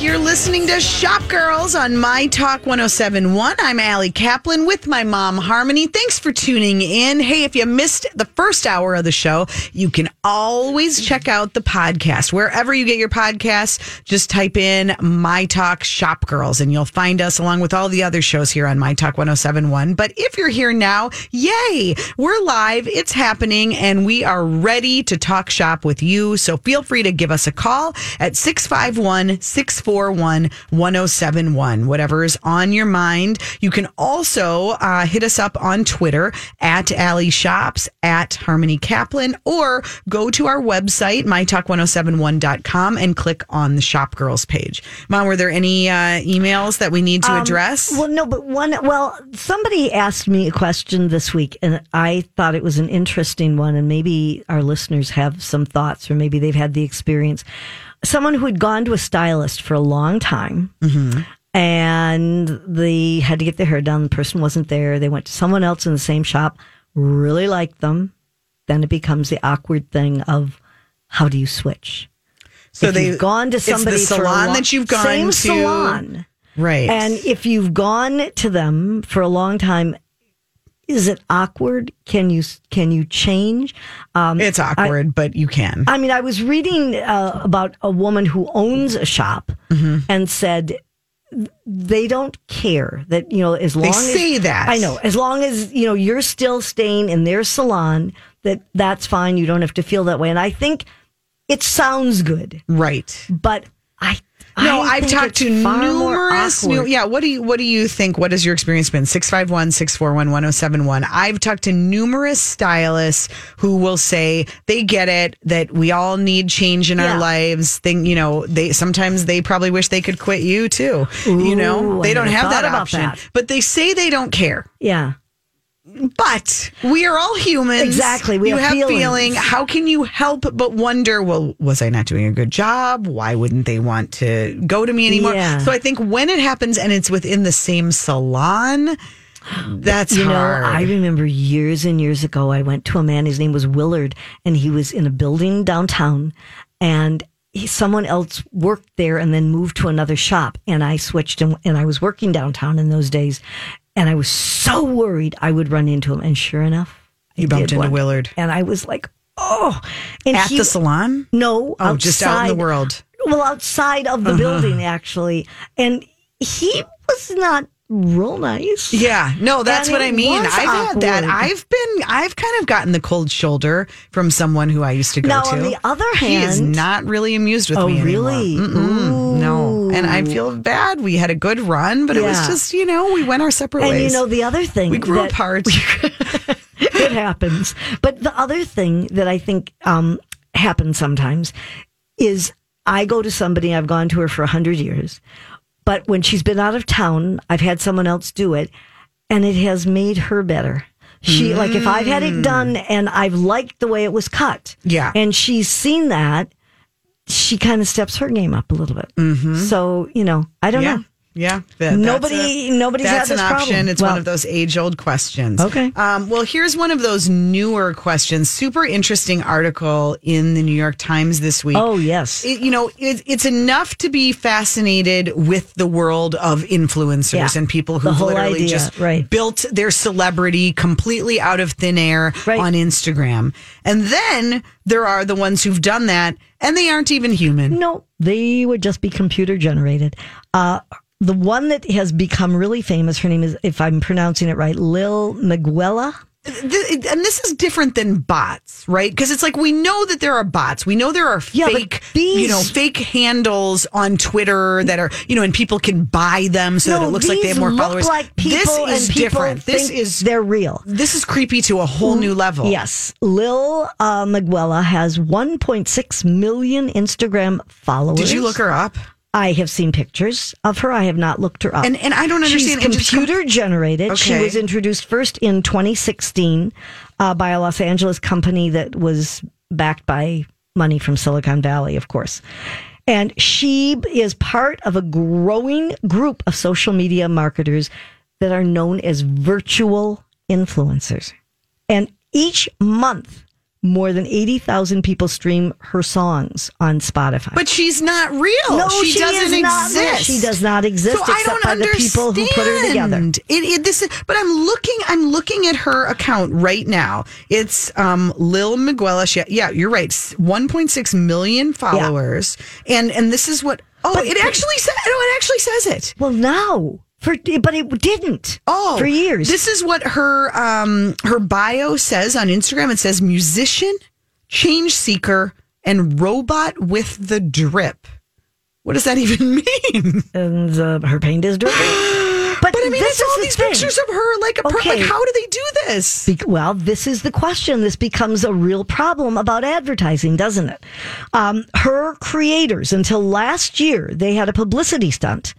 You're listening to Shop Girls on My Talk 1071. I'm Ali Kaplan with my mom, Harmony. Thanks for tuning in. Hey, if you missed the first hour of the show, you can always check out the podcast. Wherever you get your podcasts, just type in My Talk Shop Girls and you'll find us along with all the other shows here on My Talk 1071. But if you're here now, yay, we're live. It's happening and we are ready to talk shop with you. So feel free to give us a call at 651 641 1071. Whatever is on your mind. You can also uh, hit us up on Twitter at Alley Shops, at Harmony Kaplan, or go to our website, mytalk1071.com, and click on the Shop Girls page. Mom, were there any uh, emails that we need to address? Well, no, but one, well, somebody asked me a question this week and I thought it was an interesting one. And maybe our listeners have some thoughts or maybe they've had the experience. Someone who had gone to a stylist for a long time mm-hmm. and they had to get their hair done. The person wasn't there. They went to someone else in the same shop, really liked them. Then it becomes the awkward thing of how do you switch? so you've gone to it's the somebody for a salon long- that you've gone same to. salon. Right. And if you've gone to them for a long time, is it awkward? Can you can you change? Um, it's awkward, but you can. I mean, I was reading uh, about a woman who owns a shop Mm-hmm. and said they don't care that you know as long as say that. I know as long as you know you're still staying in their salon that that's fine. You don't have to feel that way. And I think it sounds good, right. but I No, I I've talked to numerous new. Yeah, what do you what do you think? What has your experience been? 651 641 1071. I've talked to numerous stylists who will say they get it that we all need change in Yeah. our lives. Thing, you know, they sometimes they probably wish they could quit you too. you know, they I don't have that option. that. But they say they don't care. Yeah. But we are all humans. Exactly, we you have have feelings. feeling. How can you help but wonder, well, was I not doing a good job? Why wouldn't they want to go to me anymore? Yeah. So I think when it happens and it's within the same salon, that's You know, hard. I remember years and years ago, I went to a man, his name was Willard, and he was in a building downtown, and he, someone else worked there and then moved to another shop. And I switched, and, and I was working downtown in those days, and I was so worried I would run into him. And sure enough, I You bumped into one. Willard. And I was like, oh. And At he- the salon? No. Oh, just out in the world. Well, outside of the uh-huh. building, actually. And he was not real nice. Yeah, no, that's And what I mean. I've had that. I've been, I've kind of gotten the cold shoulder from someone who I used to go Now, to. on the other hand, he is not really amused with Oh, me anymore. really? And I feel bad. We had a good run, but it was just, you know, we went our separate And ways. And you know, the other thing we grew that- apart. it happens. But the other thing that I think um, happens sometimes is I go to somebody, I've gone to her for a hundred years, but when she's been out of town, I've had someone else do it, and it has made her better. She like if I've had it done and I've liked the way it was cut, Yeah. and she's seen that, she kind of steps her game up a little bit. Mm-hmm. So you know, I don't yeah. know. Yeah, that- Nobody- that's a- nobody's that's an option. problem. It's Well- one of those age-old questions. Okay. Um, well, here's one of those newer questions. Super interesting article in the New York Times this week. Oh yes, It, you know, it, it's enough to be fascinated with the world of influencers Yeah. and people who've literally idea, just right. built their celebrity completely out of thin air Right. on Instagram. And then there are the ones who've done that and they aren't even human. No, they would just be computer generated. Uh, the one that has become really famous, her name is, if I'm pronouncing it right, Lil Miquela. And this is different than bots, right? Because it's like we know that there are bots. We know there are Yeah, fake, these- you know, fake handles on Twitter that are, you know, and people can buy them so that it looks like they have more look followers. Like people this is different. This is they're real. this is creepy to a whole new level. Yes, Lil uh, Miquela has 1.6 million Instagram followers. Did you look her up? I have seen pictures of her. I have not looked her up. And and I don't understand. She's just com- computer generated. She was introduced first in 2016 uh, by a Los Angeles company that was backed by money from Silicon Valley, of course. And she is part of a growing group of social media marketers that are known as virtual influencers. And each month, more than 80,000 people stream her songs on Spotify. But she's not real. no, she, doesn't not real. exist. She does not exist So I don't by the people who put her together. understand. It, it, this is, but I'm looking. I'm looking at her account right now. It's um, Lil Miguelish. Yeah, yeah, you're right. 1.6 million followers, and and this is what. Oh, But it actually says. No, it actually says it. Well, now for but it didn't. Oh, for years. This is what her um her bio says on Instagram. It says musician, change seeker, and robot with the drip. What does that even mean? and uh, her paint is dripping. But, But I mean, this it's all the these thing. pictures of her, like a per- like how do they do this? Be- well, this is the question. This becomes a real problem about advertising, doesn't it? Um, her creators, until last year, they had a publicity stunt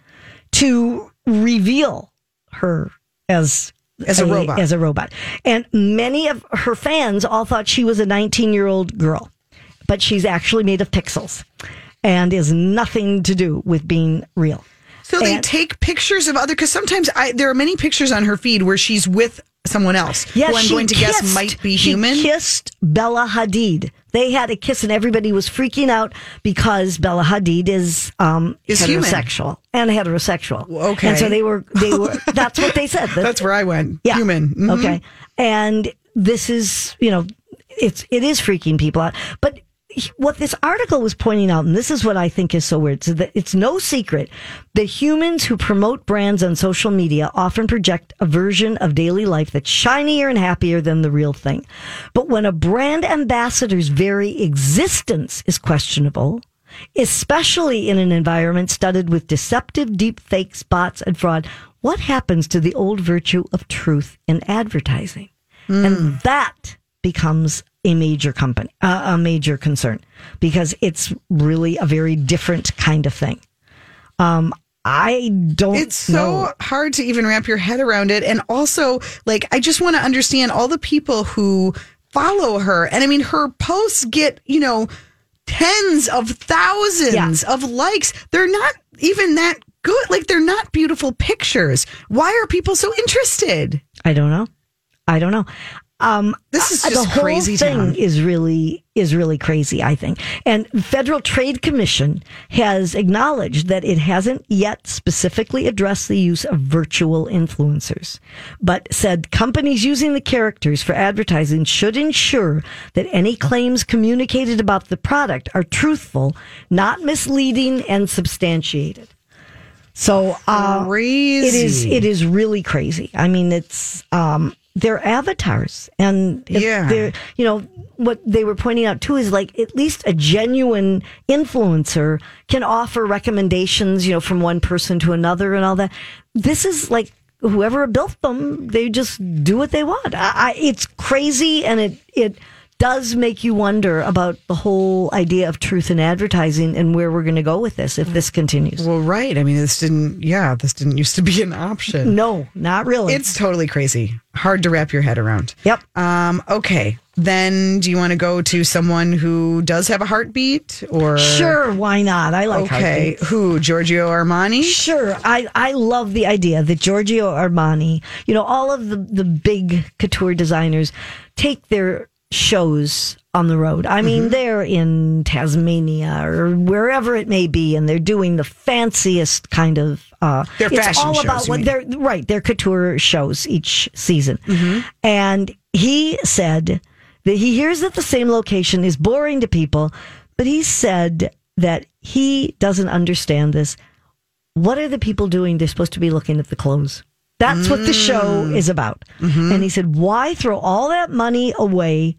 to reveal her as As a robot. As a robot, and many of her fans all thought she was a 19 year old girl, but she's actually made of pixels, and is nothing to do with being real. So they take pictures of other because sometimes I there are many pictures on her feed where she's with someone else who I'm going to guess might be she human. kissed Bella Hadid. They had a kiss, and everybody was freaking out because Bella Hadid is um, Is human. heterosexual and heterosexual. Okay. and so they were they were. that's what they said. That- That's where I went. yeah. Human. Mhm. Okay. And this is, you know, it's it is freaking people out. But what this article was pointing out, and this is what I think is so weird, so that it's no secret that humans who promote brands on social media often project a version of daily life that's shinier and happier than the real thing. But when a brand ambassador's very existence is questionable, especially in an environment studded with deceptive deep fakes, bots, and fraud, what happens to the old virtue of truth in advertising? And hmm. that becomes a major company, uh, a major concern because it's really a very different kind of thing. Um, I don't It's so know. hard to even wrap your head around it. And also, like, I just want to understand all the people who follow her. And I mean, her posts get, you know, tens of thousands of likes. They're not even that good. Like, they're not beautiful pictures. Why are people so interested? I don't know. I don't know. Um, This is uh, just the whole crazy thing town. is really is really crazy. I think, and Federal Trade Commission has acknowledged that it hasn't yet specifically addressed the use of virtual influencers, but said companies using the characters for advertising should ensure that any claims communicated about the product are truthful, not misleading, and substantiated. So uh, Crazy. it is it is really crazy. I mean, it's um, they're avatars, and Yeah. they're you know what they were pointing out too is like at least a genuine influencer can offer recommendations, you know, from one person to another and all that. This is like whoever built them, they just do what they want. I, I, it's crazy, and it it does make you wonder about the whole idea of truth in advertising and where we're going to go with this if this continues. Well, right. I mean, this didn't, yeah, this didn't used to be an option. No, not really. It's totally crazy. Hard to wrap your head around. Yep. Um, okay. Then do you want to go to someone who does have a heartbeat or Sure, why not? I like Okay. heartbeats. Who? Giorgio Armani? Sure, I, I love the idea that Giorgio Armani, you know, all of the, the big couture designers take their shows on the road. I mean, Mm-hmm. they're in Tasmania or wherever it may be, and they're doing the fanciest kind of. Uh, They're fashion it's all shows, about what mean. they're right. They're couture shows each season, Mm-hmm. and he said that he hears that the same location is boring to people, but he said that he doesn't understand this what are the people doing? They're supposed to be looking at the clothes. That's what the show Mm. is about. Mm-hmm. And he said, why throw all that money away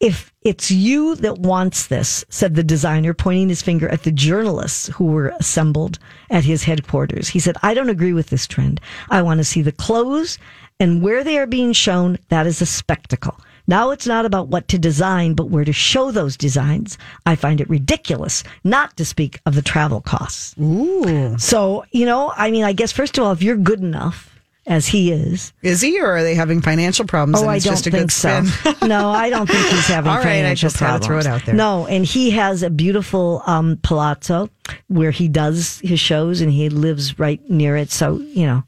if it's you that wants this? Said the designer, pointing his finger at the journalists who were assembled at his headquarters. He said, I don't agree with this trend. I want to see the clothes and where they are being shown. That is a spectacle. Now it's not about what to design, but where to show those designs. I find it ridiculous, not to speak of the travel costs. Ooh. So, you know, I mean, I guess first of all, if you're good enough as he is, Is he or are they having financial problems? oh, and I don't just a think so. no, I don't think he's having All right, I financial just had to problems. throw it out there. No, and he has a beautiful um, palazzo where he does his shows and he lives right near it. So, you know,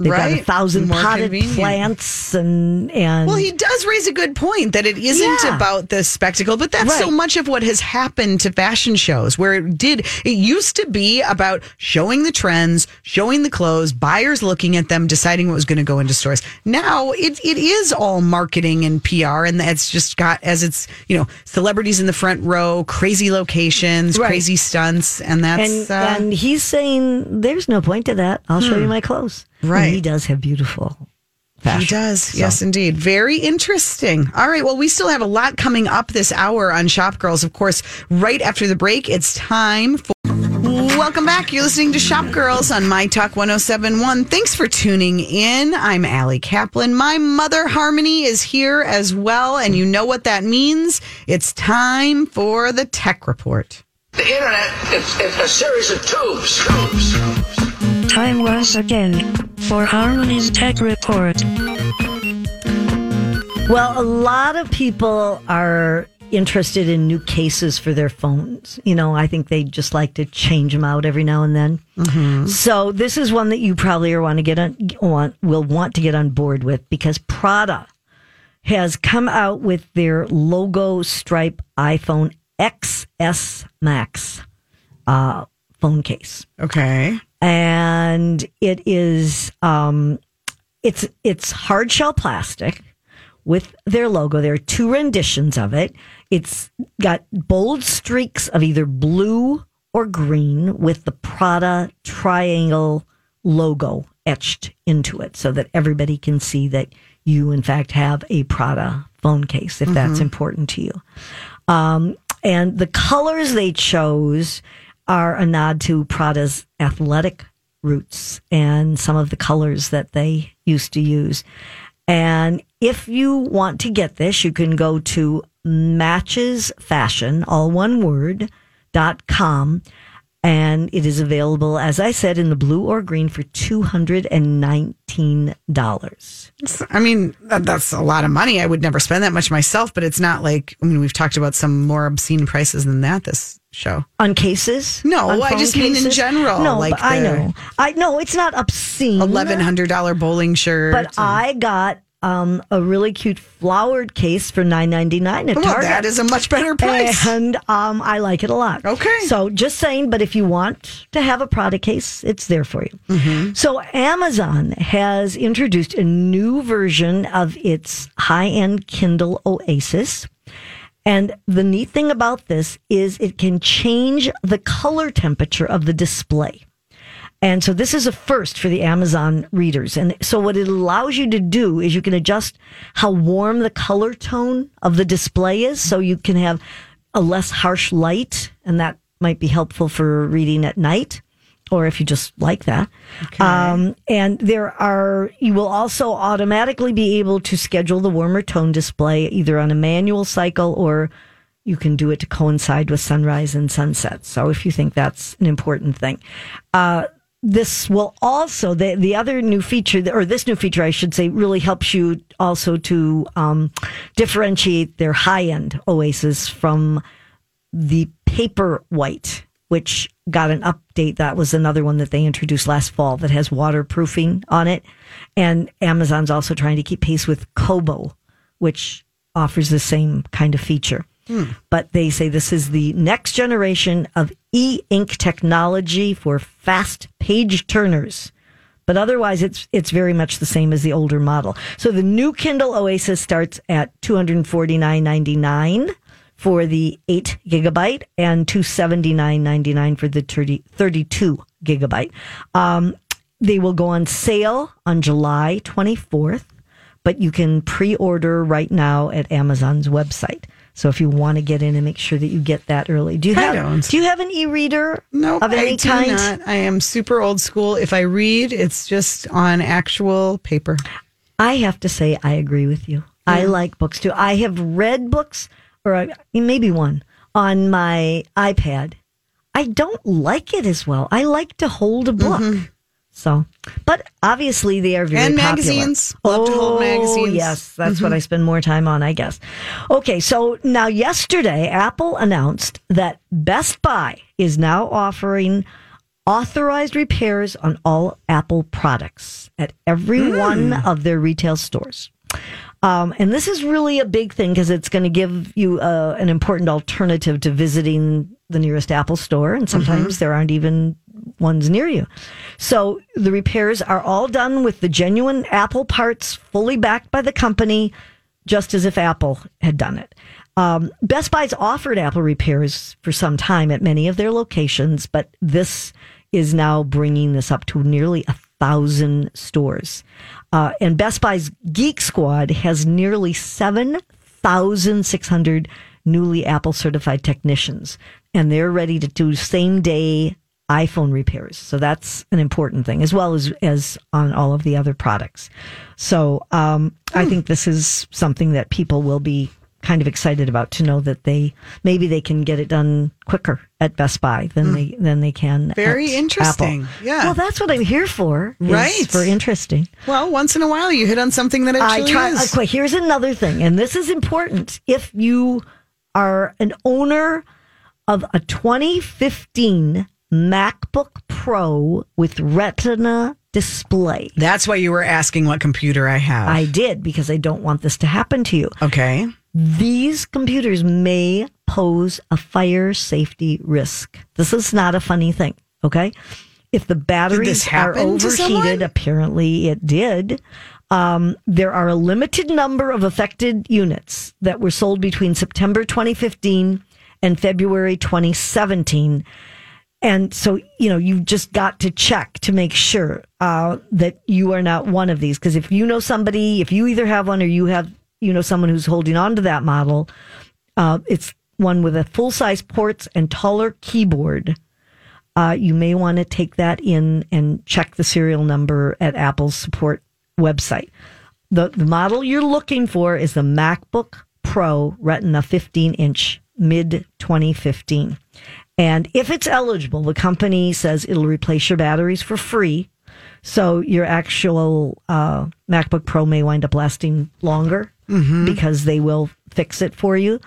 They've got Right. a thousand More potted convenient. plants and and Well, he does raise a good point that it isn't Yeah. about the spectacle, but that's so much of what has happened to fashion shows where it did, it used to be about showing the trends, showing the clothes, buyers looking at them, deciding what was going to go into stores. Now it, it is all marketing and PR, and it's just got as it's, you know, celebrities in the front row, crazy locations, Right. crazy stunts, and that's. and uh, and he's saying there's no point to that. I'll show you my clothes. And Right. he does have beautiful. Fashion. He does. Yes, indeed. Very interesting. All right. Well, we still have a lot coming up this hour on Shop Girls. Of course, right after the break, it's time for. Welcome back. You're listening to Shop Girls on My Talk 1071. Thanks for tuning in. I'm Ali Kaplan. My mother, Harmony, is here as well. And you know what that means? It's time for the Tech Report. The internet is, is a series of tubes. Tubes. Time once again for Harmony's Tech Report. Well, a lot of people are interested in new cases for their phones. You know, I think they just like to change them out every now and then. So this is one that you probably are want to get on, want will want to get on board with because Prada has come out with their logo stripe iPhone XS Max uh, phone case Okay. And it is um it's it's hard shell plastic with their logo. There are two renditions of it. It's got bold streaks of either blue or green with the prada triangle logo etched into it so that everybody can see that you in fact have a prada phone case if that's important to you. Um, and the colors they chose are a nod to Prada's athletic roots and some of the colors that they used to use. And if you want to get this, you can go to Matches Fashion, all one word, dot com. And it is available, as I said, in the blue or green for $219. I mean, that's a lot of money. I would never spend that much myself, but it's not like, I mean, we've talked about some more obscene prices than that this show. On cases? No, On I just mean in general, No, like I know. I know it's not obscene. $1,100 bowling shirt. But I got um, a really cute flowered case for nine ninety nine at well, Target. that is a much better price. And um, I like it a lot. Okay. So just saying, but if you want to have a Prada case, it's there for you. Mm-hmm. So Amazon has introduced a new version of its high end Kindle Oasis. And the neat thing about this is it can change the color temperature of the display. And so this is a first for the Amazon readers. And so what it allows you to do is you can adjust how warm the color tone of the display is. So you can have a less harsh light and that might be helpful for reading at night or if you just like that. Um, and there are, you will also automatically be able to schedule the warmer tone display either on a manual cycle or you can do it to coincide with sunrise and sunset. So if you think that's an important thing. Uh, this will also the the other new feature or this new feature I should say really helps you also to um, differentiate their high end Oasis from the Paperwhite, which got an update. That was another one that they introduced last fall that has waterproofing on it, and Amazon's also trying to keep pace with Kobo, which offers the same kind of feature. Hmm. But they say this is the next generation of e ink technology for fast page turners. But otherwise, it's it's very much the same as the older model. So the new Kindle Oasis starts at two hundred forty nine ninety nine for the eight gigabyte and two seventy nine ninety nine for the 30, 32 gigabyte. Um, they will go on sale on July twenty fourth, but you can pre order right now at Amazon's website. So if you want to get in and make sure that you get that early, do you I have don't. do you have an e-reader no, of any I do kind? not. I am super old school. If I read, it's just on actual paper. I have to say, I agree with you. I like books too. I have read books, or maybe one, on my iPad. I don't like it as well. I like to hold a book. Mm-hmm. So, but obviously they are very And popular. magazines. Love to hold oh, magazines. Oh, yes, that's what mm-hmm. I spend more time on, I guess. Okay, so now yesterday, Apple announced that Best Buy is now offering authorized repairs on all Apple products at every hmm. one of their retail stores. Um, and this is really a big thing because it's going to give you uh, an important alternative to visiting the nearest Apple store. And sometimes there aren't even ones near you. So the repairs are all done with the genuine Apple parts, fully backed by the company, just as if Apple had done it. Um, Best Buy's offered Apple repairs for some time at many of their locations, but this is now bringing this up to nearly a thousand stores. Uh, and Best Buy's Geek Squad has nearly 7,600 newly Apple certified technicians, and they're ready to do same day iPhone repairs. So that's an important thing, as well as as on all of the other products. So um, I think this is something that people will be kind of excited about to know that they maybe they can get it done quicker at Best Buy than hmm. they than they can. Very interesting. Apple. Yeah. Well, that's what I'm here for. Right. For interesting. Well, once in a while you hit on something that I actually try. is. Okay, here's another thing, and this is important. If you are an owner of a 2015 MacBook Pro with Retina display, That's why you were asking what computer I have. I did because I don't want this to happen to you. okay. These computers may pose a fire safety risk. This is not a funny thing, okay? If the batteries are overheated, apparently it did. Um, there are a limited number of affected units that were sold between September 2015 and February 2017. And so, you know, you've just got to check to make sure uh, that you are not one of these. Because if you know somebody, if you either have one or you have, you know, someone who's holding on to that model, uh, it's one with a full size ports and taller keyboard. Uh, you may want to take that in and check the serial number at Apple's support website. The, the model you're looking for is the MacBook Pro Retina 15 inch mid 2015. And if it's eligible, the company says it'll replace your batteries for free. So your actual uh, MacBook Pro may wind up lasting longer because they will fix it for you.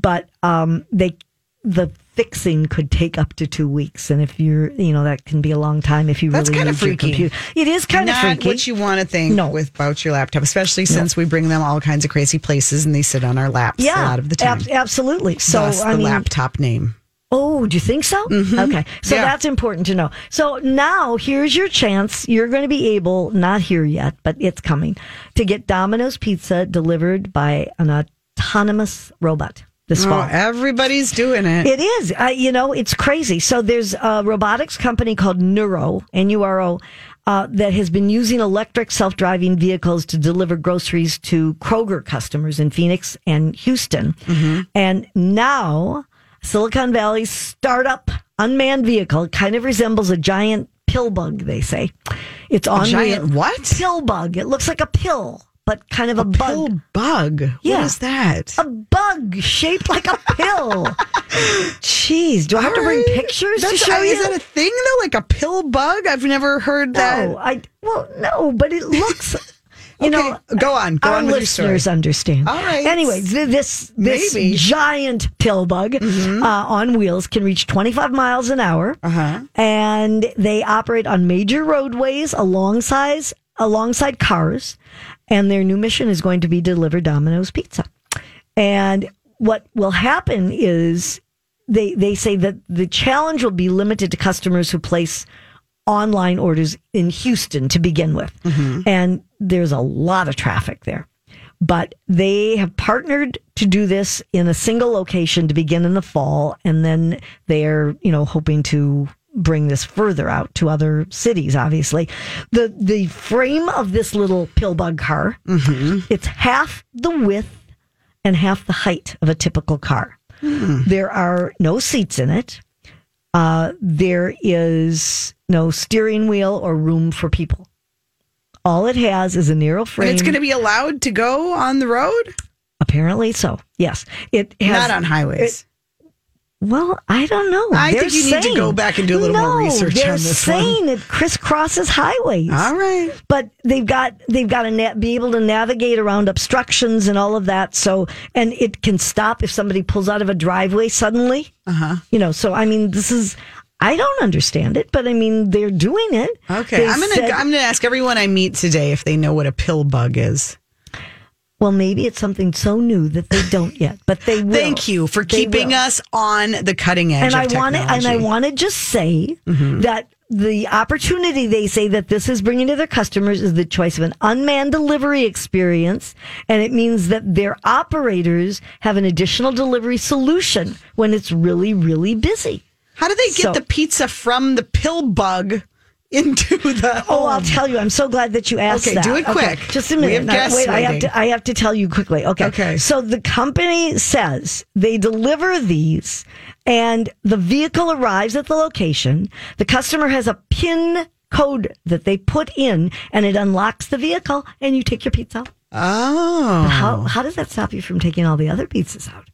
But um, they the fixing could take up to two weeks, and if you're you know that can be a long time if you That's really need your freaky. computer. It is kind of Not freaky. what you want to think No. with about your laptop, especially since we bring them all kinds of crazy places and they sit on our laps yeah, a lot of the time. ab- absolutely. So Thus I the mean, laptop name. Oh, do you think so? Okay. So Yeah. that's important to know. So now here's your chance. You're going to be able, not here yet, but it's coming, to get Domino's Pizza delivered by an autonomous robot this Oh, fall. everybody's doing it. It is. Uh, you know, it's crazy. So there's a robotics company called Nuro, N-U-R-O, uh, that has been using electric self-driving vehicles to deliver groceries to Kroger customers in Phoenix and Houston. And now Silicon Valley's startup unmanned vehicle kind of resembles a giant pill bug, they say. It's on giant what? Pill bug. It looks like a pill, but kind of a, bug. Pill bug. Yeah. What is that? A bug shaped like a pill. Jeez, do I have to bring pictures to That's- show uh, you? Is that a thing though? Like a pill bug? I've never heard that. no, I well, no, but it looks. You Okay, know, go on, go our on with your story. listeners understand. All right. Anyway, th- this this Maybe. Mm-hmm. giant pill bug uh, on wheels can reach 25 miles an hour, Uh-huh. and they operate on major roadways alongside alongside cars. And their new mission is going to be deliver Domino's pizza. And what will happen is they they say that the challenge will be limited to customers who place online orders in Houston to begin with. Mm-hmm. And there's a lot of traffic there. But they have partnered to do this in a single location to begin in the fall and then they're, you know, hoping to bring this further out to other cities obviously. The the frame of this little pill bug car, mm-hmm. it's half the width and half the height of a typical car. Hmm. There are no seats in it. Uh, there is no steering wheel or room for people. All it has is a narrow frame. And it's going to be allowed to go on the road? apparently so. Yes, it has Not on highways. Well, I don't know. I They're think you need to go back and do a little more No, research they're on this one. saying it crisscrosses highways. All right. but they've got they've got to na- be able to navigate around obstructions and all of that. So and it can stop if somebody pulls out of a driveway suddenly. Uh Uh-huh. huh. You know. So I mean, this is I don't understand it, but I mean, they're doing it. Okay, They I'm gonna said- I'm gonna ask everyone I meet today if they know what a pill bug is. Well, maybe it's something so new that they don't yet, but they will. Thank you for They keeping will. us on the cutting edge. And I want to, and I want to just say Mm-hmm. that the opportunity they say that this is bringing to their customers is the choice of an unmanned delivery experience, and it means that their operators have an additional delivery solution when it's really, really busy. How do they get So- the pizza from the pill bug into the? Oh, I'll tell you. I'm so glad that you asked Okay, that. do it quick. Just a We minute. guests wait, I have waiting. to. I have to tell you quickly. Okay. Okay. So the company says they deliver these, and the vehicle arrives at the location. The customer has a PIN code that they put in, and it unlocks the vehicle, and you take your pizza. out. Oh, How how does that stop you from taking all the other pizzas out?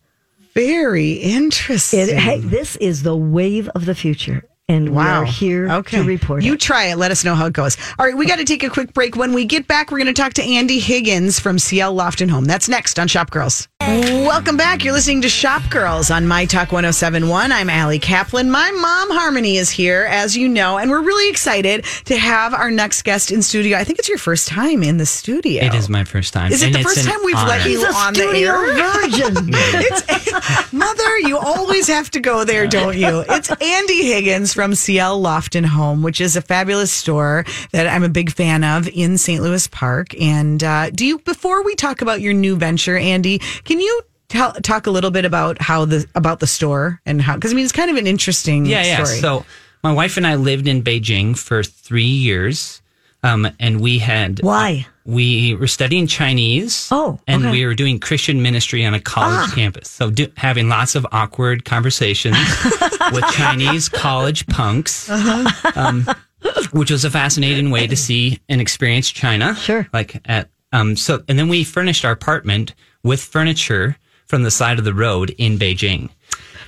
Very interesting. It, hey, this is the wave of the future, and we're here okay. to report it. You it. try it. Let us know how it goes. All right, we got to take a quick break. When we get back, we're going to talk to Andy Higgins from Ciel Loft and Home. That's next on Shop Girls. Welcome back. You're listening to Shop Girls on My Talk 1071. I'm Ali Kaplan. My mom, Harmony, is here, as you know, and we're really excited to have our next guest in studio. I think it's your first time in the studio. It is my first time. Is it and the first time we've let you He's a on the studio air? virgin. It's Mother, you always have to go there, don't you? It's Andy Higgins from Ciel Loft and Home, which is a fabulous store that I'm a big fan of in St. Louis Park. And uh, do you, before we talk about your new venture, Andy, can you tell, talk a little bit about how the about the store and how? Because I mean, it's kind of an interesting Yeah, yeah. story. So my wife and I lived in Beijing for three years, um, and we had Why? we were studying Chinese. Oh, and okay. Ah. we were doing Christian ministry on a college campus. So do, having lots of awkward conversations with Chinese college punks, Uh-huh. um, which was a fascinating way to see and experience China. Sure. Like at um, so, and then we furnished our apartment with furniture from the side of the road in Beijing,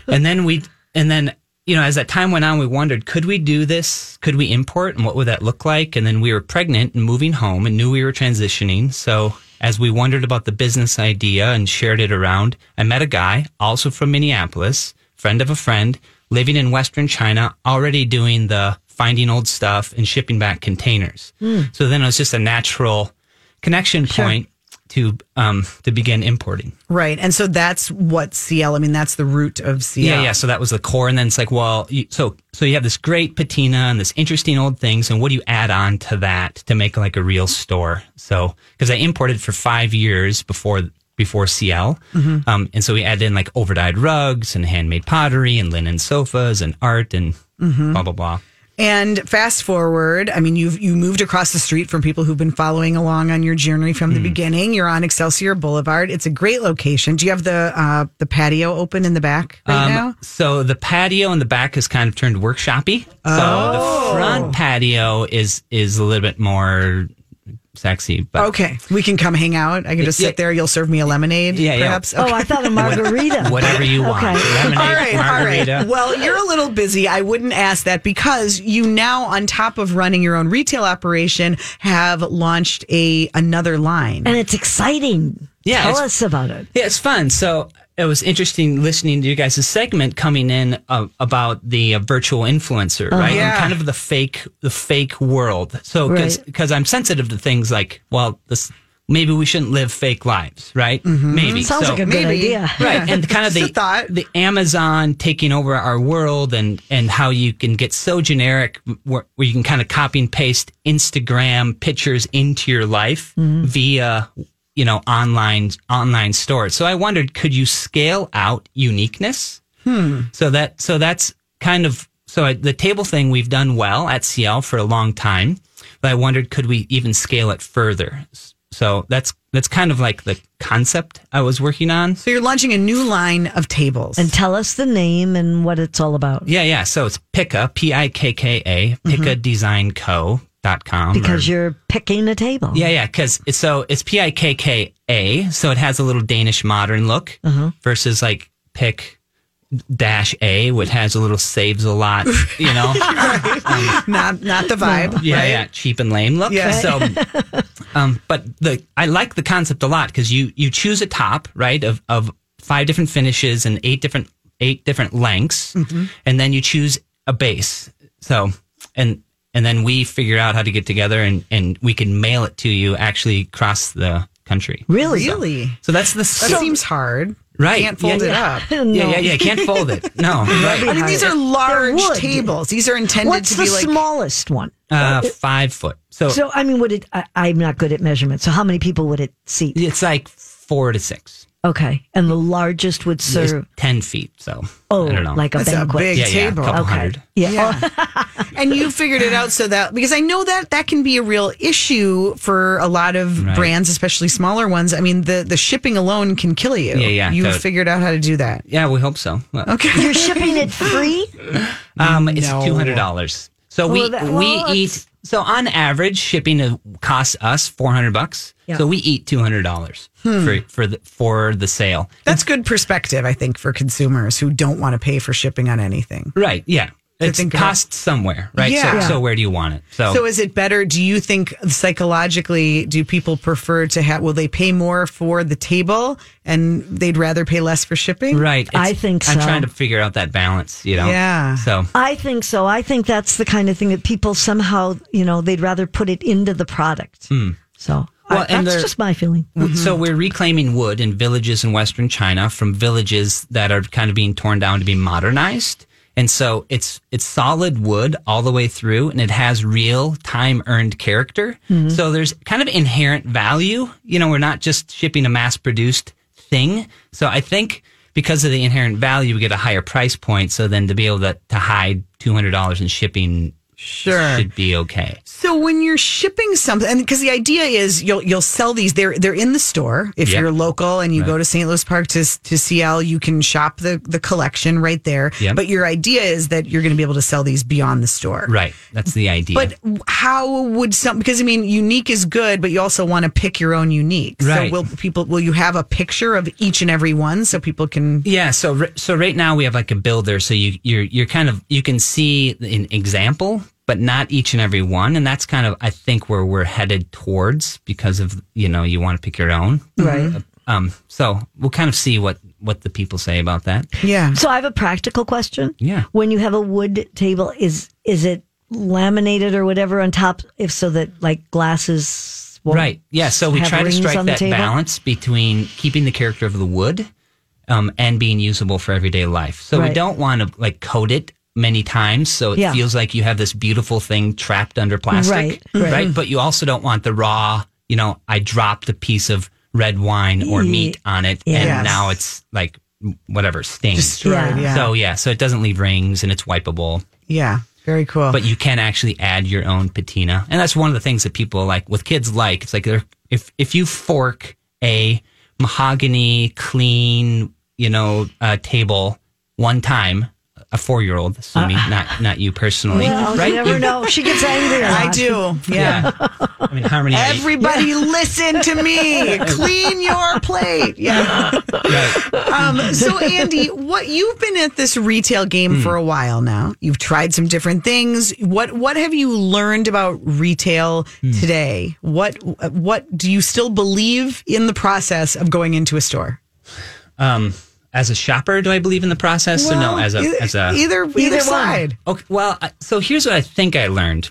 and then we and then you know, as that time went on, we wondered, could we do this? Could we import? And what would that look like? And then we were pregnant and moving home and knew we were transitioning. So as we wondered about the business idea and shared it around, I met a guy, also from Minneapolis, friend of a friend, living in Western China, already doing the finding old stuff and shipping back containers. Hmm. So then it was just a natural connection point to um, to begin importing. right. And so that's what Ciel, I mean, that's the root of Ciel. Yeah, yeah. So that was the core, and then it's like, well, you, so so you have this great patina and this interesting old things, and what do you add on to that to make like a real store? So because I imported for five years before before Ciel, um, and so we added in like overdyed rugs and handmade pottery and linen sofas and art and blah blah blah. And fast forward, I mean, you've you moved across the street from people who've been following along on your journey from the beginning. You're on Excelsior Boulevard. It's a great location. Do you have the uh, the patio open in the back right Um, now? So the patio in the back is kind of turned workshoppy. So the front patio is is a little bit more sexy. But Okay, we can come hang out. I can just Yeah. sit there. You'll serve me a lemonade, Yeah, yeah. perhaps. Oh, I thought a margarita. whatever you want, Okay. lemonade, All right, margarita. right. Well, you're a little busy. I wouldn't ask that because you now, on top of running your own retail operation, have launched a another line. and it's exciting. Yeah, Tell us about it. Yeah, it's fun. So it was interesting listening to you guys' segment coming in uh, about the uh, virtual influencer, right? Yeah. And kind of the fake, the fake world. So Right. because I'm sensitive to things like, well, this maybe we shouldn't live fake lives, right? Maybe Sounds So- like a good maybe. idea. right and kind of the thought. the amazon taking over our world and and how you can get so generic where, where you can kind of copy and paste instagram pictures into your life via you know online online stores so i wondered could you scale out uniqueness hmm. so that so that's kind of so I, the table thing we've done well at Ciel for a long time, but I wondered could we even scale it further? So that's that's kind of like the concept I was working on. so you're launching a new line of tables. And tell us the name and what it's all about. Yeah, yeah. So it's Pikka, P I K K A, Pikka mm-hmm. Design Co. Dot Because or- you're picking a table. yeah, yeah, because it's so it's P I K K A, so it has a little Danish modern look versus like pick dash A, which has a little saves a lot, you know. not not the vibe. yeah, right? yeah, cheap and lame look. Yeah. So, um, but the I like the concept a lot because you you choose a top right of of five different finishes and eight different eight different lengths, Mm-hmm. and then you choose a base. So and and then we figure out how to get together and and we can mail it to you actually across the country. Really? Really? So that's the That so, seems hard. Right. Can't fold Yeah, it yeah. up. No. yeah, yeah, yeah. You can't fold it. No. I mean, these are large tables. These are intended What's to the be like. The smallest one? Uh, five foot. So, So, I mean, would it? I, I'm not good at measurements. So, how many people would it seat? it's like four to six. Okay, and the largest would It's serve. ten feet. So Oh, I don't know. like a That's a banquet. big yeah, yeah, a table. couple Okay. hundred. Yeah. Yeah. and you figured it out so that because I know that that can be a real issue for a lot of Right. brands, especially smaller ones. I mean, the the shipping alone can kill you. Yeah, yeah, You totally. figued out how to do that. Yeah, we hope so. Well, Okay. You're shipping it free. Um, it's No. two hundred dollars. So we Well, that- we well, eat. So on average, shipping uh, costs us four hundred bucks. Yeah. So we eat two hundred dollars for for the for the sale. That's good perspective, I think, for consumers who don't want to pay for shipping on anything. Right? Yeah. It's think about- cost somewhere, right? Yeah. So, so where do you want it? So, So is it better? Do you think psychologically, do people prefer to have, will they pay more for the table and they'd rather pay less for shipping? right. I it's- think I'm so. trying to figure out that balance. You know. Yeah. So I think so. I think that's the kind of thing that people somehow, you know, they'd rather put it into the product. So Hmm. Well, I, that's just my feeling. W- So mm-hmm. we're reclaiming wood in villages in Western China from villages that are kind of being torn down to be modernized. And so it's it's solid wood all the way through and it has real time earned character. Mm-hmm. So there's kind of inherent value. You know, we're not just shipping a mass produced thing. So I think because of the inherent value, we get a higher price point. So then to be able to, to hide $200 in shipping Sure. should be okay. So when you're shipping something, and because the idea is you'll you'll sell these, they're they're in the store. If Yep. you're local and you go to St. Louis Park to to Ciel, you can shop the the collection right there. Yep. But your idea is that you're going to be able to sell these beyond the store. Right. That's the idea. But how would some? Because I mean, unique is good, but you also want to pick your own unique. Right. So will people? Will you have a picture of each and every one so people can? Yeah, so so right now we have like a builder, so you you're you're kind of you can see an example, but not each and every one, and that's kind of I think where we're headed towards because of you know you want to pick your own, Right. Um, so we'll kind of see what what the people say about that. Yeah. So I have a practical question. Yeah. When you have a wood table, is is it laminated or whatever on top? If so that like glasses. won't Right. Yeah. So we try to strike that table? balance between keeping the character of the wood um, and being usable for everyday life. So we don't want to like coat it many times so it Yeah. feels like you have this beautiful thing trapped under plastic. Right, right. But you also don't want the raw, you know, I dropped a piece of red wine or meat on it Yes. and now it's like whatever stained. Destroyed. Yeah. Yeah. So yeah, so it doesn't leave rings and it's wipeable yeah. Very cool. but you can actually add your own patina, and that's one of the things that people like with kids like. It's like they're, if if you fork a mahogany clean, you know, uh, table one time, a four year old, assuming not not you personally, Well, right? you never know. She gets angry. I do. Yeah. Yeah, I mean, Harmony. I- Everybody listen to me. Clean your plate. Yeah. right. Um, so Andy, what you've been at this retail game for a while now. You've tried some different things. What what have you learned about retail today? What what do you still believe in the process of going into a store? Um, as a shopper, do I believe in the process or no? As a either, as a either either one. side. Okay, well, so here's what I think I learned.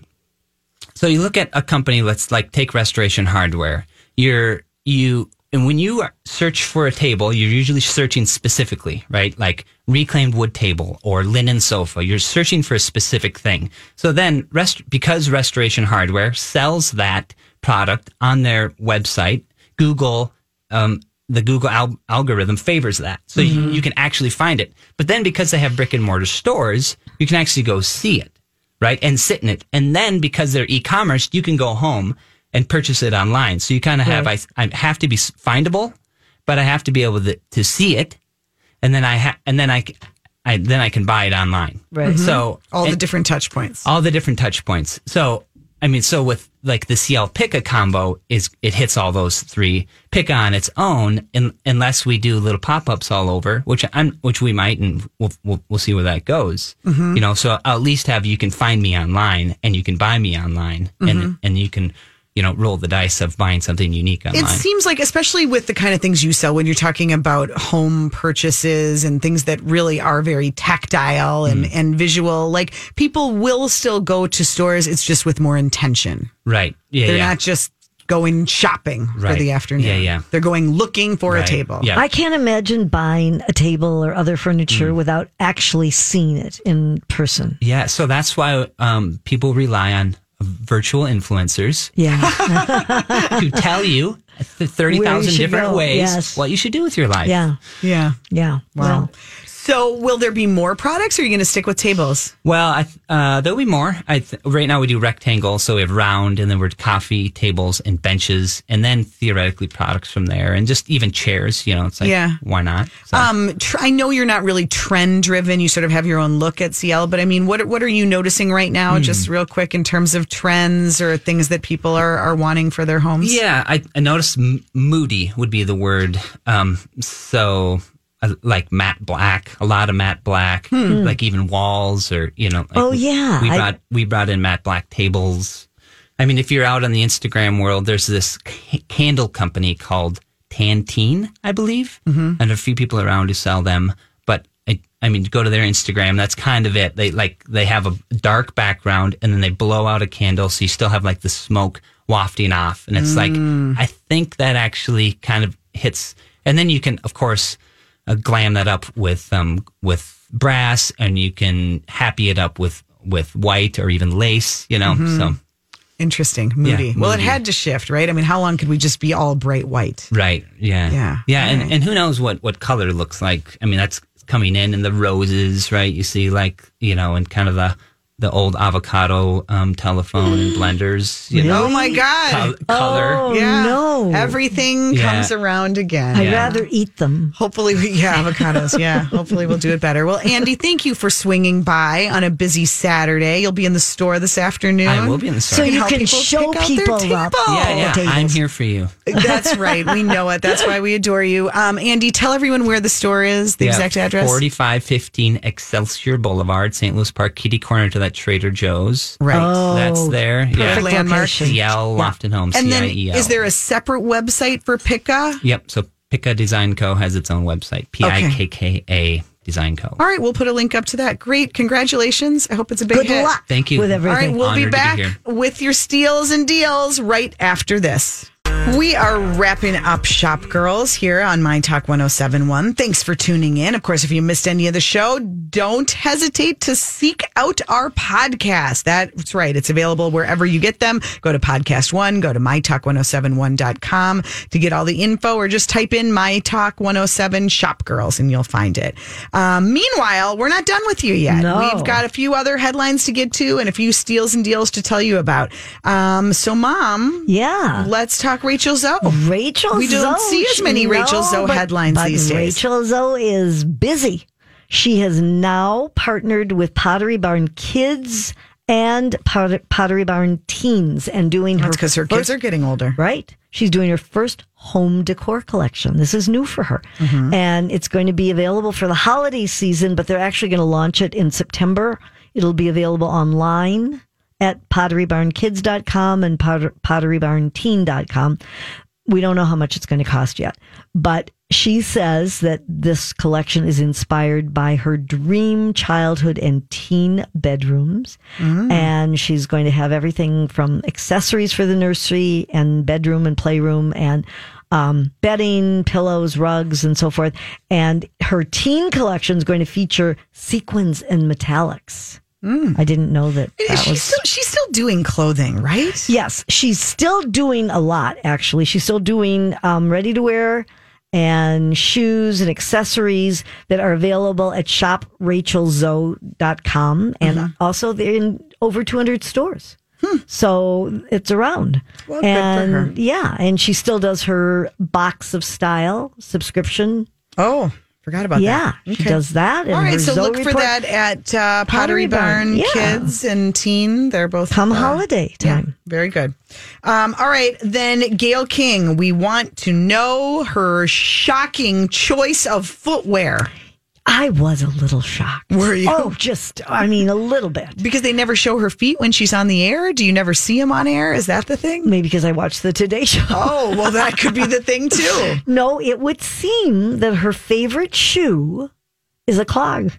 So you look at a company, let's like take Restoration Hardware. You're you and when you search for a table, you're usually searching specifically, right? Like reclaimed wood table or linen sofa. You're searching for a specific thing. So then, rest, because Restoration Hardware sells that product on their website, Google um, the Google al- algorithm favors that. So you, mm-hmm. you can actually find it. But then because they have brick and mortar stores, you can actually go see it, right? And sit in it. And then because they're e-commerce, you can go home and purchase it online. So you kind of have, I, I have to be findable, but I have to be able to, to see it. And then I ha- and then I, I- then I can buy it online. Right. So mm-hmm. All the different touch points. all the different touch points. So, I mean, so with like the Ciel Pikka combo is it hits all those three. Pick on its own, in, unless we do little pop ups all over, which I'm, which we might, and we'll we'll, we'll see where that goes. Mm-hmm. You know, so I'll at least have you can find me online and you can buy me online, and and you can you know, roll the dice of buying something unique online. It seems like, especially with the kind of things you sell, when you're talking about home purchases and things that really are very tactile and, Mm. and visual, like people will still go to stores. It's just with more intention. right. Yeah. They're yeah. not just going shopping for the afternoon. Yeah, yeah. They're going looking for a table. Yeah. I can't imagine buying a table or other furniture Mm. without actually seeing it in person. Yeah, so that's why um, people rely on virtual influencers Yeah. to tell you th- thirty Where you thousand should different go, ways yes. what you should do with your life. yeah. Yeah. Yeah. Wow. Well, So, will there be more products or are you going to stick with tables? Well, I th- uh, there'll be more. I th- right now we do rectangle, so we have round, and then we're coffee tables and benches, and then theoretically products from there, and just even chairs. You know, it's like Yeah. why not? So, Um, tr- I know you're not really trend driven. You sort of have your own look at Ciel, but I mean, what what are you noticing right Hmm. now, just real quick, in terms of trends or things that people are, are wanting for their homes? Yeah, I, I noticed m- moody would be the word. Um, so like matte black, a lot of matte black, like even walls or you know. Like Hmm. Oh, yeah, we I- brought we brought in matte black tables. I mean, if you're out on the Instagram world, there's this c- candle company called Tantine, I believe, Mm-hmm. and a few people around who sell them. But I, I mean, go to their Instagram. That's kind of it. They like they have a dark background, and then they blow out a candle, so you still have like the smoke wafting off, and it's Mm. like I think that actually kind of hits. And then you can, of course, uh, glam that up with um with brass, and you can happy it up with with white or even lace. You know, Mm-hmm. so. Interesting. Moody. Yeah, Well, it had to shift, right? I mean, how long could we just be all bright white? Right. Yeah. Yeah. Yeah. And, Right. and who knows what, what color looks like? I mean, that's coming in in the roses, right? You see like, you know, and kind of the, the old avocado um, telephone and blenders, you know, Oh my God. col- color. Oh, yeah. no. Everything Yeah. comes around again. I'd Yeah. rather eat them. Hopefully, we, yeah, avocados. Yeah, hopefully we'll do it better. Well, Andy, thank you for swinging by on a busy Saturday. You'll be in the store this afternoon. I will be in the store, So you help can people show pick out people table. up. yeah, yeah. tables. I'm here for you. That's right. We know it. That's why we adore you. Um, Andy, tell everyone where the store is, the Yeah, exact address. 4515 Excelsior Boulevard, St. Louis Park, kitty corner to that Trader Joe's. Right. Oh, That's there. Perfect Yeah. landmark. location. Ciel Lofton Homes. and then, C-I-E-L. is there a separate website for Pikka? Yep. So Pikka Design Co. has its own website. P I K K A Design Co. All right, we'll put a link up to that. Great. Congratulations. I hope it's a big Good hit. luck. Thank you. With everything. right, we'll Honored be to be back with your steals and deals right after this. We are wrapping up Shop Girls here on My Talk 1071. Thanks for tuning in. Of course, if you missed any of the show, don't hesitate to seek out our podcast. That's right. It's available wherever you get them. Go to Podcast One, go to mytalk1071.com to get all the info, or just type in My Talk 107 Shop Girls and you'll find it. Um, meanwhile, we're not done with you yet. No. We've got a few other headlines to get to and a few steals and deals to tell you about. Um, so, Mom, Yeah. let's talk Rachel Zoe. Rachel Zoe. We don't Zoe. see as many Rachel Zoe but- headlines but these days. Rachel Zoe is busy. She has now partnered with Pottery Barn Kids and Pot- Pottery Barn Teens and doing her because her kids first- are getting older. Right. She's doing her first home decor collection. This is new for her. Mm-hmm. And it's going to be available for the holiday season, but they're actually going to launch it in September. It'll be available online at potterybarnkids.com and potter- potterybarnteen.com. We don't know how much it's going to cost yet, but she says that this collection is inspired by her dream childhood and teen bedrooms. And she's going to have everything from accessories for the nursery and bedroom and playroom and um, bedding, pillows, rugs, and so forth. And her teen collection is going to feature sequins and metallics. I didn't know that. that She's was still, she's still doing clothing, right? Yes, she's still doing a lot, actually. She's still doing um, ready to wear and shoes and accessories that are available at shoprachelzoe.com. And Mm-hmm. also, they're in over 200 stores. So it's around. Hmm. Well, good for and her. yeah, and she still does her box of style subscription. Oh, forgot about that. Yeah, that. she does that. All right, so Zoe look for report. that at uh, Pottery, Pottery Barn, Barn, yeah. Kids and Teen. They're both Come uh, holiday Yeah, time. very good. Um, all right, then Gayle King. We want to know her shocking choice of footwear. I was a little shocked. Were you? Oh, just, I mean, a little bit. Because they never show her feet when she's on the air? Do you never see them on air? Is that the thing? Maybe because I watched the Today Show. Oh, well, that could be the thing too. No, it would seem that her favorite shoe is a clog.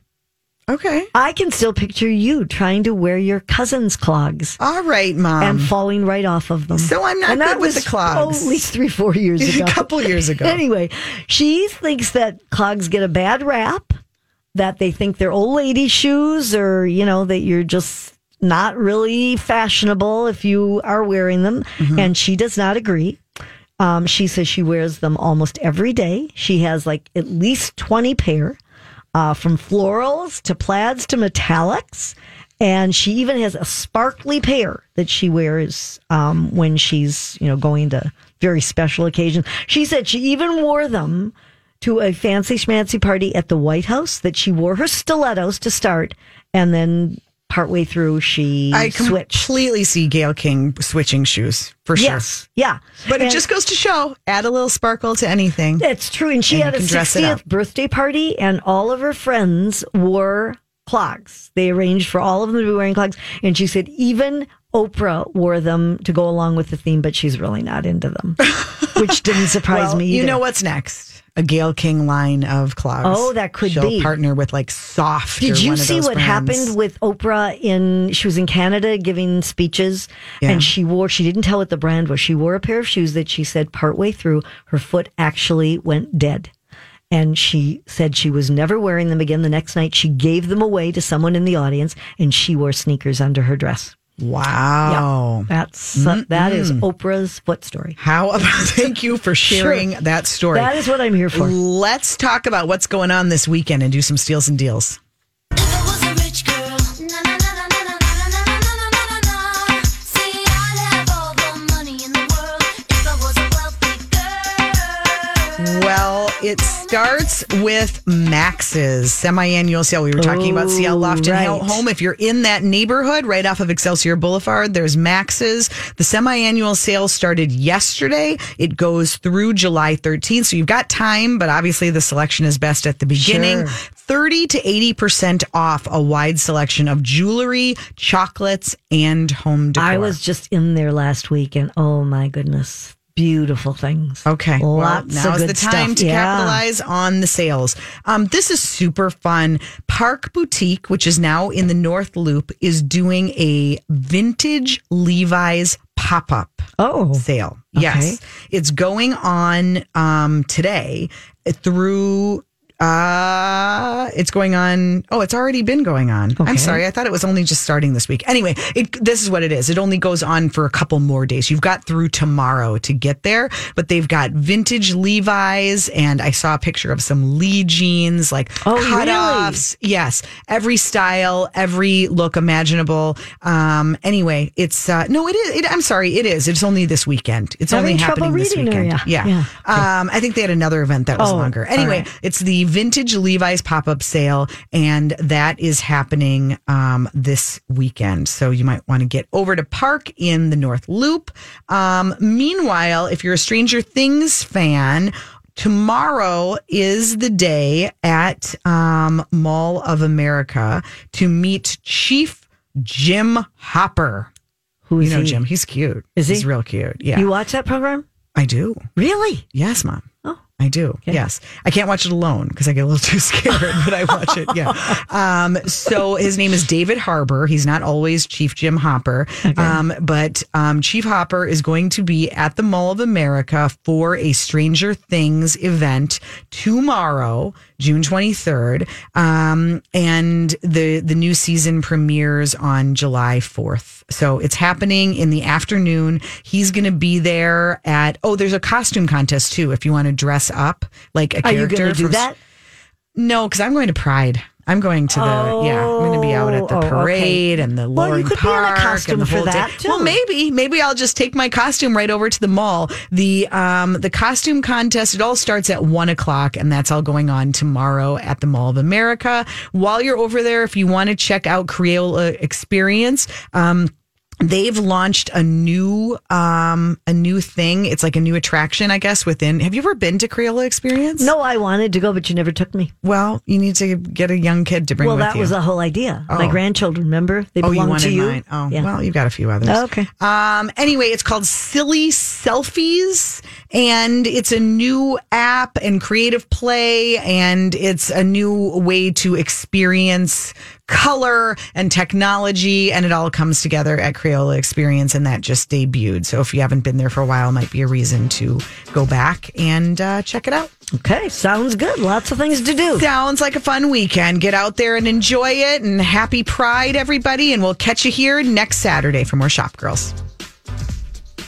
Okay. I can still picture you trying to wear your cousin's clogs All right, Mom. and falling right off of them. So I'm not and good with the clogs. Oh, at least three, four years ago. A couple years ago. Anyway, she thinks that clogs get a bad rap, that they think they're old lady shoes, or, you know, that you're just not really fashionable if you are wearing them. Mm-hmm. And she does not agree. Um, she says she wears them almost every day. She has like at least 20 pair, uh, from florals to plaids to metallics. And she even has a sparkly pair that she wears um, when she's, you know, going to very special occasions. She said she even wore them to a fancy schmancy party at the White House. That she wore her stilettos to start, and then partway through she I switched. completely see Gayle King switching shoes for sure. Yes, yeah, But it just goes to show add a little sparkle to anything. That's true. And she And had a can dress it 60th birthday party, and all of her friends wore clogs. They arranged for all of them to be wearing clogs. And she said even Oprah wore them to go along with the theme, but she's really not into them, which didn't surprise Well, me either. you know what's next? A Gayle King line of clogs. Oh, that could She'll be. partner with like soft. Did you see what brands. happened with Oprah in she was in Canada giving speeches Yeah. and she wore she didn't tell what the brand was. She wore a pair of shoes that she said partway through her foot actually went dead. And she said she was never wearing them again. The next night she gave them away to someone in the audience and she wore sneakers under her dress. Wow. That's uh, that is Oprah's foot story. How about thank you for sharing that story. That is what I'm here for. Let's talk about what's going on this weekend and do some steals and deals. It starts with Max's semi-annual sale. We were talking about Ciel Loft and Hill right. Home. If you're in that neighborhood right off of Excelsior Boulevard, there's Max's. The semi-annual sale started yesterday. It goes through July 13th. So you've got time, but obviously the selection is best at the beginning. Sure. 30 to 80% off a wide selection of jewelry, chocolates, and home decor. I was just in there last week and oh my goodness. Beautiful things. Okay. Lots well, now's the time stuff. to Yeah. capitalize on the sales. Um, this is super fun. Park Boutique, which is now in the North Loop, is doing a vintage Levi's pop up Oh. sale. Okay. Yes. It's going on um, today through. Uh, it's going on. Oh, it's already been going on. Okay. I'm sorry. I thought it was only just starting this week. Anyway, it, this is what it is. It only goes on for a couple more days. You've got through tomorrow to get there, but they've got vintage Levi's and I saw a picture of some Lee jeans, like Oh, really? cutoffs. Yes. Every style, every look imaginable. Um, anyway, it's, uh, no, it is. It, I'm sorry. It is. It's only this weekend. It's Having only happening this weekend. Yeah. Yeah. Um, I think they had another event that was Oh, longer. Anyway, right. it's the vintage Levi's pop up sale, and that is happening um, this weekend. So you might want to get over to Park in the North Loop. Um, meanwhile, if you're a Stranger Things fan, tomorrow is the day at um, Mall of America to meet Chief Jim Hopper. Who You know he? Jim. He's cute. Is he? He's real cute. Yeah. You watch that program? I do. Really? Yes, mom. I do. Yes. I can't watch it alone because I get a little too scared, but I watch it. Yeah. Um, so his name is David Harbour. He's not always Chief Jim Hopper. Um, but um, Chief Hopper is going to be at the Mall of America for a Stranger Things event tomorrow, June 23rd. Um, and the, the new season premieres on July 4th. So it's happening in the afternoon. He's going to be there at, oh, there's a costume contest too. If you want to dress up like a Are you character. going to do that? No, because I'm going to Pride. I'm going to the yeah. I'm going to be out at the Oh, oh, okay. parade and the Well, you could be in a costume for that, too. Well, maybe maybe I'll just take my costume right over to the mall. The um the costume contest it all starts at one o'clock and that's all going on tomorrow at the Mall of America. While you're over there, if you want to check out Crayola Experience. Um, they've launched a new um a new thing. It's like a new attraction, I guess, within. Have you ever been to Crayola Experience? No, I wanted to go, but you never took me. Well, you need to get a young kid to bring Well, that you. was the whole idea. My Oh. grandchildren, remember? They Oh, you belong wanted to you. mine. Oh, Yeah. well, you've got a few others. Oh, okay. Um, anyway, it's called Silly Selfies, and it's a new app and creative play, and it's a new way to experience color and technology, and it all comes together at Crayola Experience, and that just debuted. So if you haven't been there for a while, might be a reason to go back and uh, check it out. Okay, sounds good. Lots of things to do. Sounds like a fun weekend. Get out there and enjoy it, and happy Pride, everybody. And we'll catch you here next Saturday for more Shop Girls.